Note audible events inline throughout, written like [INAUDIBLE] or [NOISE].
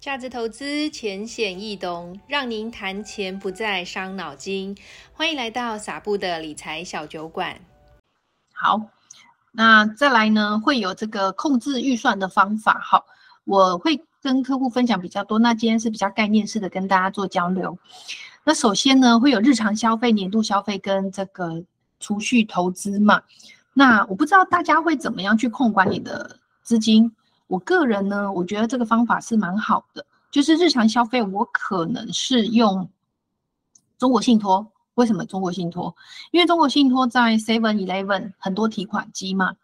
价值投资浅显易懂，让您谈钱不再伤脑筋。欢迎来到撒布的理财小酒馆。好，那再来呢，会有这个控制预算的方法。好，我会跟客户分享比较多。那今天是比较概念式的跟大家做交流。那首先呢，会有日常消费、年度消费跟这个储蓄投资嘛。那我不知道大家会怎么样去控管你的资金。我个人呢，我觉得这个方法是蛮好的，就是日常消费，我可能是用中国信托。为什么中国信托？因为中国信托在 Seven Eleven 很多提款机嘛，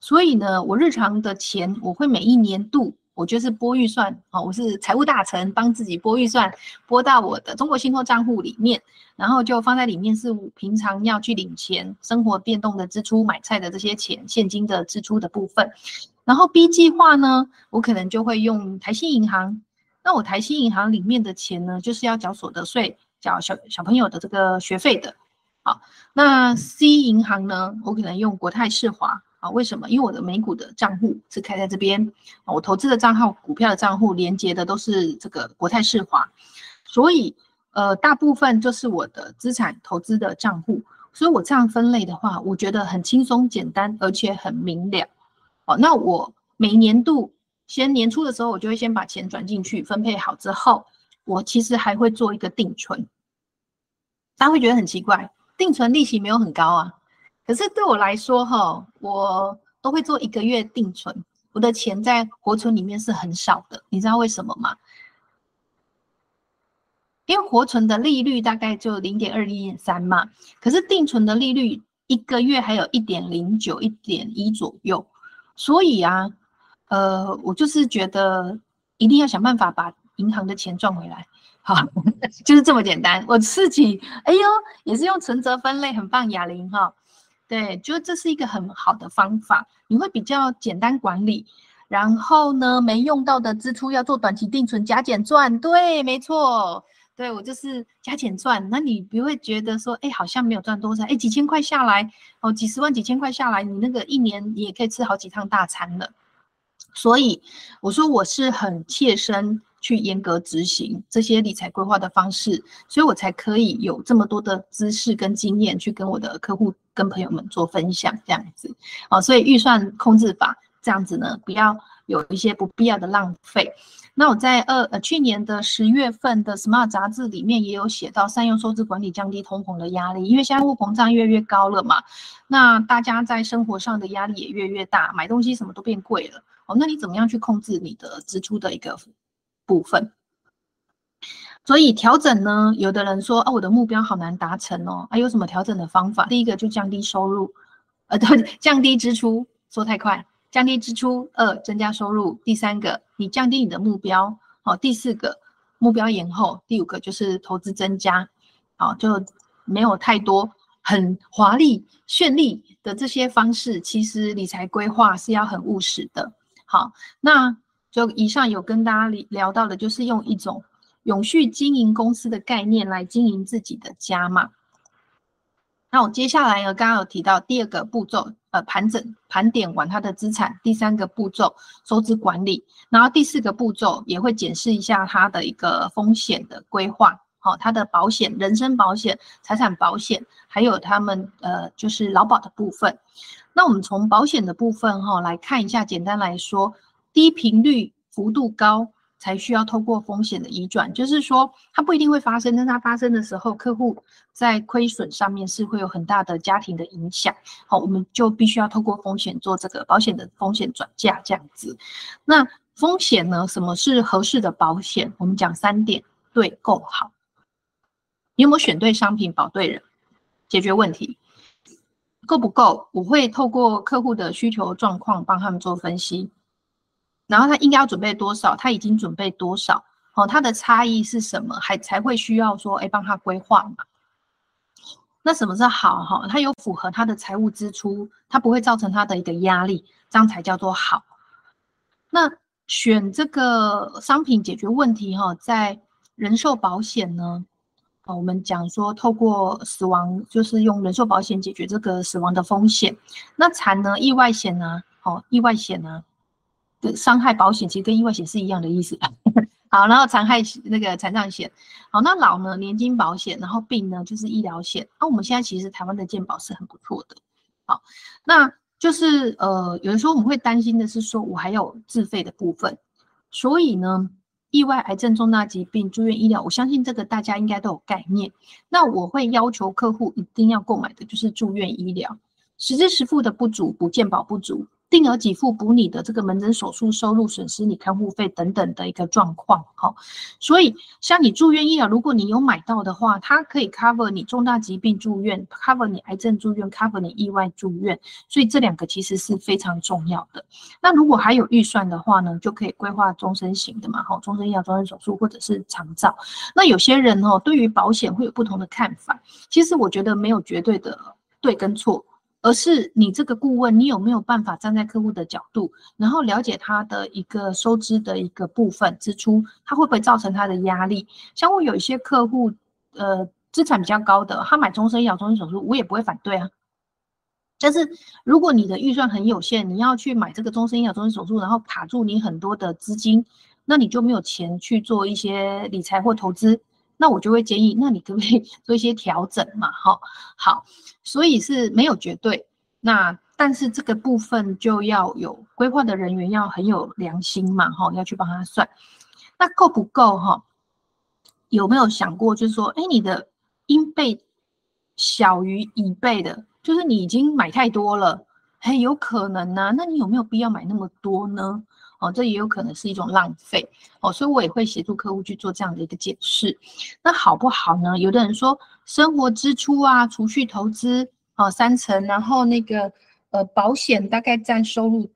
所以呢，我日常的钱我会每一年度，我就是拨预算啊，我是财务大臣，帮自己拨预算，拨到我的中国信托账户里面，然后就放在里面，是平常要去领钱、生活变动的支出、买菜的这些钱、现金的支出的部分。然后 B 计划呢，我可能就会用台新银行。那我台新银行里面的钱呢，就是要缴所得税、缴小小朋友的这个学费的。好，那 C 银行呢，我可能用国泰世华。啊，为什么？因为我的美股的账户是开在这边，我投资的账号、股票的账户连接的都是这个国泰世华，所以呃，大部分就是我的资产投资的账户。所以我这样分类的话，我觉得很轻松、简单，而且很明了。哦，那我每年度先年初的时候，我就会先把钱转进去，分配好之后，我其实还会做一个定存。大家会觉得很奇怪，定存利息没有很高啊，可是对我来说，哈，我都会做一个月定存，我的钱在活存里面是很少的，你知道为什么吗？因为活存的利率大概就零点二、零点三嘛，可是定存的利率一个月还有一点零九、一点一左右。所以啊，呃，我就是觉得一定要想办法把银行的钱赚回来，好，[LAUGHS] 就是这么简单。我自己，哎呦，也是用存折分类，很棒，雅玲哈，对，就这是一个很好的方法，你会比较简单管理。然后呢，没用到的支出要做短期定存，加减赚，对，没错。对，我就是加减赚，那你不会觉得说，哎，好像没有赚多少，哎，几千块下来，哦，几十万、几千块下来，你那个一年你也可以吃好几趟大餐了。所以我说我是很切身去严格执行这些理财规划的方式，所以我才可以有这么多的知识跟经验去跟我的客户、跟朋友们做分享，这样子。哦，所以预算控制法这样子呢，不要有一些不必要的浪费。那我在二呃去年的十月份的 Smart 杂志里面也有写到，善用收支管理降低通膨的压力，因为现在物膨胀越来越高了嘛，那大家在生活上的压力也越来越大，买东西什么都变贵了哦，那你怎么样去控制你的支出的一个部分？所以调整呢，有的人说啊，我的目标好难达成哦，啊，有什么调整的方法？第一个就降低收入，呃，对，降低支出，说太快。降低支出，二增加收入。第三个，你降低你的目标，好。第四个，目标延后。第五个就是投资增加，好，就没有太多很华丽绚丽的这些方式。其实理财规划是要很务实的。好，那就以上有跟大家聊到的，就是用一种永续经营公司的概念来经营自己的家嘛。那我接下来呢，刚刚有提到第二个步骤。呃，盘整、盘点完他的资产，第三个步骤收支管理，然后第四个步骤也会检视一下他的一个风险的规划，好，他的保险、人身保险、财产保险，还有他们呃就是劳保的部分。那我们从保险的部分哈来看一下，简单来说，低频率、幅度高。才需要透过风险的移转，就是说它不一定会发生，但它发生的时候，客户在亏损上面是会有很大的家庭的影响。好，我们就必须要透过风险做这个保险的风险转嫁这样子。那风险呢？什么是合适的保险？我们讲三点：对、够、好。你有没有选对商品，保对人，解决问题？够不够？我会透过客户的需求状况帮他们做分析。然后他应该要准备多少？他已经准备多少？哦，他的差异是什么？还才会需要说，哎，帮他规划嘛。那什么是好？哈，他有符合他的财务支出，他不会造成他的一个压力，这样才叫做好。那选这个商品解决问题，哈，在人寿保险呢，我们讲说透过死亡，就是用人寿保险解决这个死亡的风险。那残呢？意外险呢？哦，意外险呢？伤害保险其实跟意外险是一样的意思，[LAUGHS] 好，然后残害那个残障险，好，那老呢年金保险，然后病呢就是医疗险。那、我们现在其实台湾的健保是很不错的，好，那就是呃有的时候我们会担心的是说我还有自费的部分，所以呢意外、癌症、重大疾病、住院医疗，我相信这个大家应该都有概念。那我会要求客户一定要购买的就是住院医疗，实支实付的不足，补健保不足。定额给付补你的这个门诊手术收入损失，你看护费等等的一个状况，哈，所以像你住院医疗，如果你有买到的话，它可以 cover 你重大疾病住院，cover 你癌症住院，cover 你意外住院，所以这两个其实是非常重要的。那如果还有预算的话呢，就可以规划终身型的嘛，哈，终身医疗、终身手术或者是长照。那有些人哦，对于保险会有不同的看法，其实我觉得没有绝对的对跟错。而是你这个顾问，你有没有办法站在客户的角度，然后了解他的一个收支的一个部分支出，他会不会造成他的压力？像我有一些客户，呃，资产比较高的，他买终身医疗、终身手术，我也不会反对啊。但是如果你的预算很有限，你要去买这个终身医疗、终身手术，然后卡住你很多的资金，那你就没有钱去做一些理财或投资。那我就会建议，那你可不可以 [LAUGHS] 做一些调整嘛？哈，好，所以是没有绝对。那但是这个部分就要有规划的人员要很有良心嘛？哈，要去帮他算。那够不够？哈，有没有想过，就是说，哎，你的应备小于已备的，就是你已经买太多了，很有可能呢、那你有没有必要买那么多呢？哦，这也有可能是一种浪费哦，所以我也会协助客户去做这样的一个解释。那好不好呢？有的人说生活支出啊，储蓄投资啊三成，然后那个呃保险大概占收入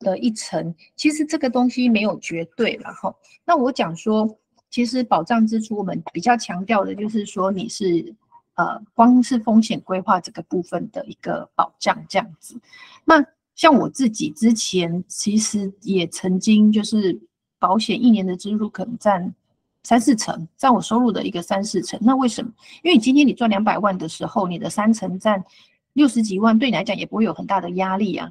的一成，其实这个东西没有绝对了哈。那我讲说，其实保障支出我们比较强调的就是说你是呃光是风险规划这个部分的一个保障这样子，那。像我自己之前其实也曾经就是保险一年的支出可能占三四成，占我收入的一个三四成。那为什么？因为今天你赚两百万的时候，你的三成占六十几万，对你来讲也不会有很大的压力啊。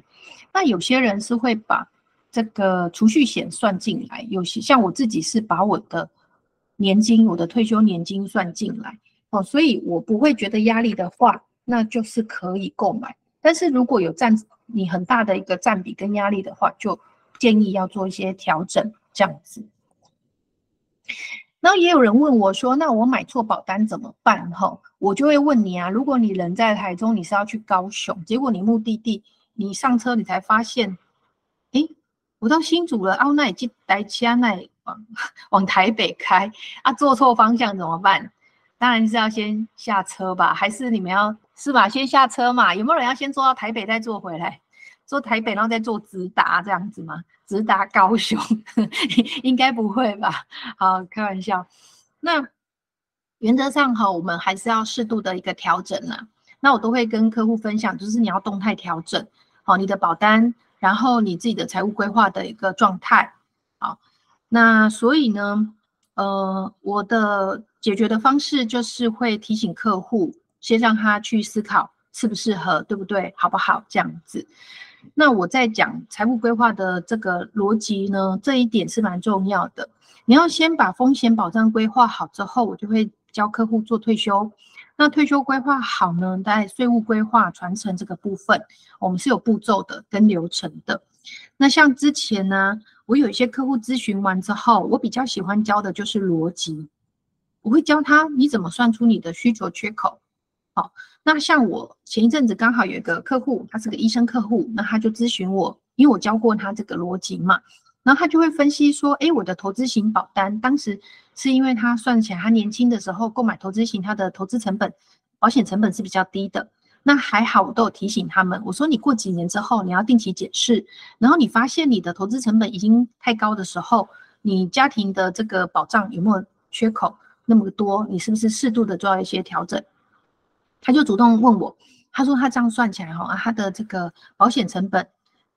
那有些人是会把这个储蓄险算进来，有些像我自己是把我的年金、我的退休年金算进来哦，所以我不会觉得压力的话，那就是可以购买。但是如果有占你很大的一个占比跟压力的话，就建议要做一些调整，这样子。然后也有人问我说：“那我买错保单怎么办？”哈，我就会问你啊，如果你人在台中，你是要去高雄，结果你目的地你上车，你才发现，诶，我到新竹了，哦，那也进来车，那往往台北开啊，坐错方向怎么办？当然是要先下车吧，还是你们要？是吧？先下车嘛？有没有人要先坐到台北再坐回来？做台北然后再做直达这样子吗？直达高雄？[LAUGHS] 应该不会吧？好，开玩笑。那原则上哈，我们还是要适度的一个调整啦。那我都会跟客户分享，就是你要动态调整，好，你的保单，然后你自己的财务规划的一个状态。好，那所以呢，呃，我的解决的方式就是会提醒客户。先让他去思考适不适合，对不对？好不好？这样子。那我在讲财务规划的这个逻辑呢，这一点是蛮重要的。你要先把风险保障规划好之后，我就会教客户做退休。那退休规划好呢，在税务规划传承这个部分，我们是有步骤的跟流程的。那像之前呢，我有一些客户咨询完之后，我比较喜欢教的就是逻辑。我会教他你怎么算出你的需求缺口。好，那像我前一阵子刚好有一个客户，他是个医生客户，那他就咨询我，因为我教过他这个逻辑嘛，然后他就会分析说，诶，我的投资型保单当时是因为他算起来，他年轻的时候购买投资型，他的投资成本、保险成本是比较低的。那还好，我都有提醒他们，我说你过几年之后你要定期检视，然后你发现你的投资成本已经太高的时候，你家庭的这个保障有没有缺口那么多，你是不是适度的做一些调整？他就主动问我，他说他这样算起来哈，他的这个保险成本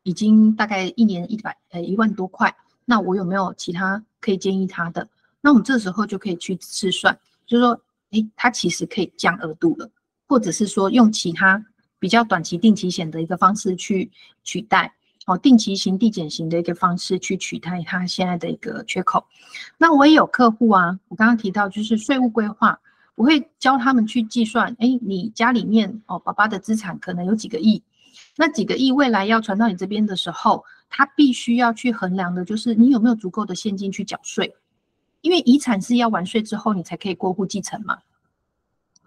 已经大概一年一百呃一万多块，那我有没有其他可以建议他的？那我们这时候就可以去试算，就是说，诶，他其实可以降额度了，或者是说用其他比较短期定期险的一个方式去取代。哦，定期型、递减型的一个方式去取代他现在的一个缺口。那我也有客户啊，我刚刚提到就是税务规划，我会教他们去计算，哎，你家里面哦，爸爸的资产可能有几个亿，那几个亿未来要传到你这边的时候，他必须要去衡量的就是你有没有足够的现金去缴税，因为遗产是要完税之后你才可以过户继承嘛。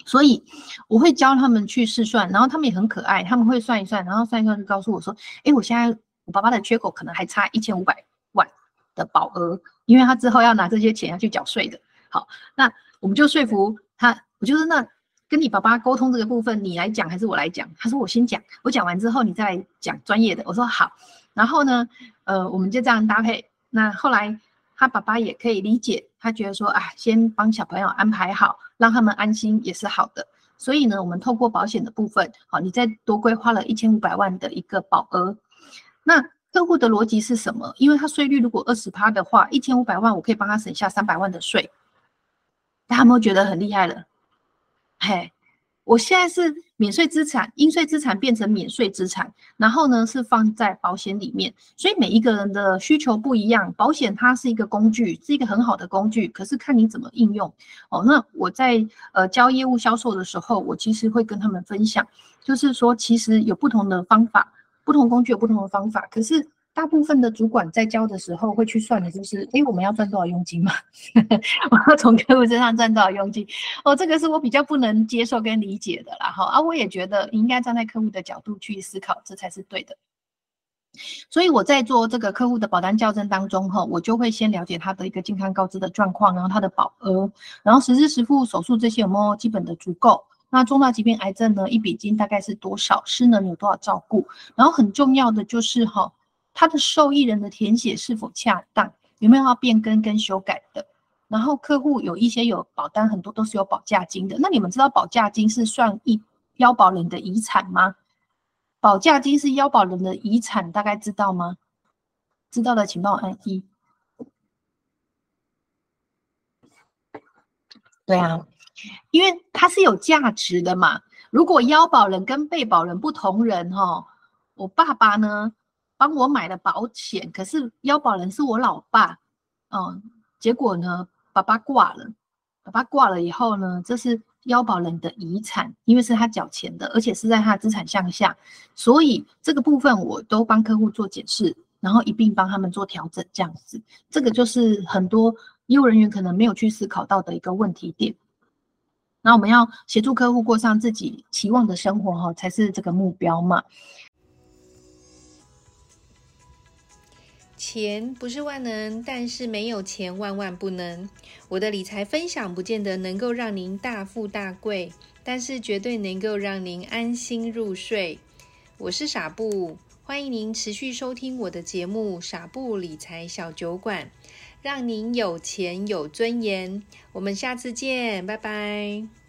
所以我会教他们去试算，然后他们也很可爱，他们会算一算，然后算一算就告诉我说，哎，我现在。我爸爸的缺口可能还差一千五百万的保额，因为他之后要拿这些钱要去缴税的。好，那我们就说服他，我就说那跟你爸爸沟通这个部分，你来讲还是我来讲？他说我先讲，我讲完之后你再来讲专业的。我说好，然后呢，呃，我们就这样搭配。那后来他爸爸也可以理解，他觉得说啊，先帮小朋友安排好，让他们安心也是好的。所以呢，我们透过保险的部分，好，你再多规划了一千五百万的一个保额。那客户的逻辑是什么？因为他税率如果二十趴的话，一千五百万我可以帮他省下三百万的税，大家有没有觉得很厉害了？嘿，我现在是免税资产，应税资产变成免税资产，然后呢是放在保险里面，所以每一个人的需求不一样，保险它是一个工具，是一个很好的工具，可是看你怎么应用哦。那我在呃教业务销售的时候，我其实会跟他们分享，就是说其实有不同的方法。不同工具有不同的方法，可是大部分的主管在教的时候会去算的，就是，哎，我们要赚多少佣金嘛？[LAUGHS] 我要从客户身上赚多少佣金？哦，这个是我比较不能接受跟理解的啦。哈，啊，我也觉得应该站在客户的角度去思考，这才是对的。所以我在做这个客户的保单校正当中，哈，我就会先了解他的一个健康告知的状况，然后他的保额，然后实支实付手术这些有没有基本的足够。那重大疾病、癌症呢？一笔金大概是多少？失能有多少照顾？然后很重要的就是哈，他的受益人的填写是否恰当？有没有要变更跟修改的？然后客户有一些有保单，很多都是有保价金的。那你们知道保价金是算一腰保人的遗产吗？保价金是腰保人的遗产，大概知道吗？知道的请帮我按一。对啊。因为它是有价值的嘛。如果腰保人跟被保人不同人哈，我爸爸呢帮我买了保险，可是腰保人是我老爸，嗯，结果呢爸爸挂了，爸爸挂了以后呢，这是腰保人的遗产，因为是他缴钱的，而且是在他资产项下，所以这个部分我都帮客户做检视，然后一并帮他们做调整，这样子，这个就是很多业务人员可能没有去思考到的一个问题点。那我们要协助客户过上自己期望的生活，哈，才是这个目标嘛。钱不是万能，但是没有钱万万不能。我的理财分享不见得能够让您大富大贵，但是绝对能够让您安心入睡。我是傻布，欢迎您持续收听我的节目《傻布理财小酒馆》。让您有钱有尊严。我们下次见，拜拜。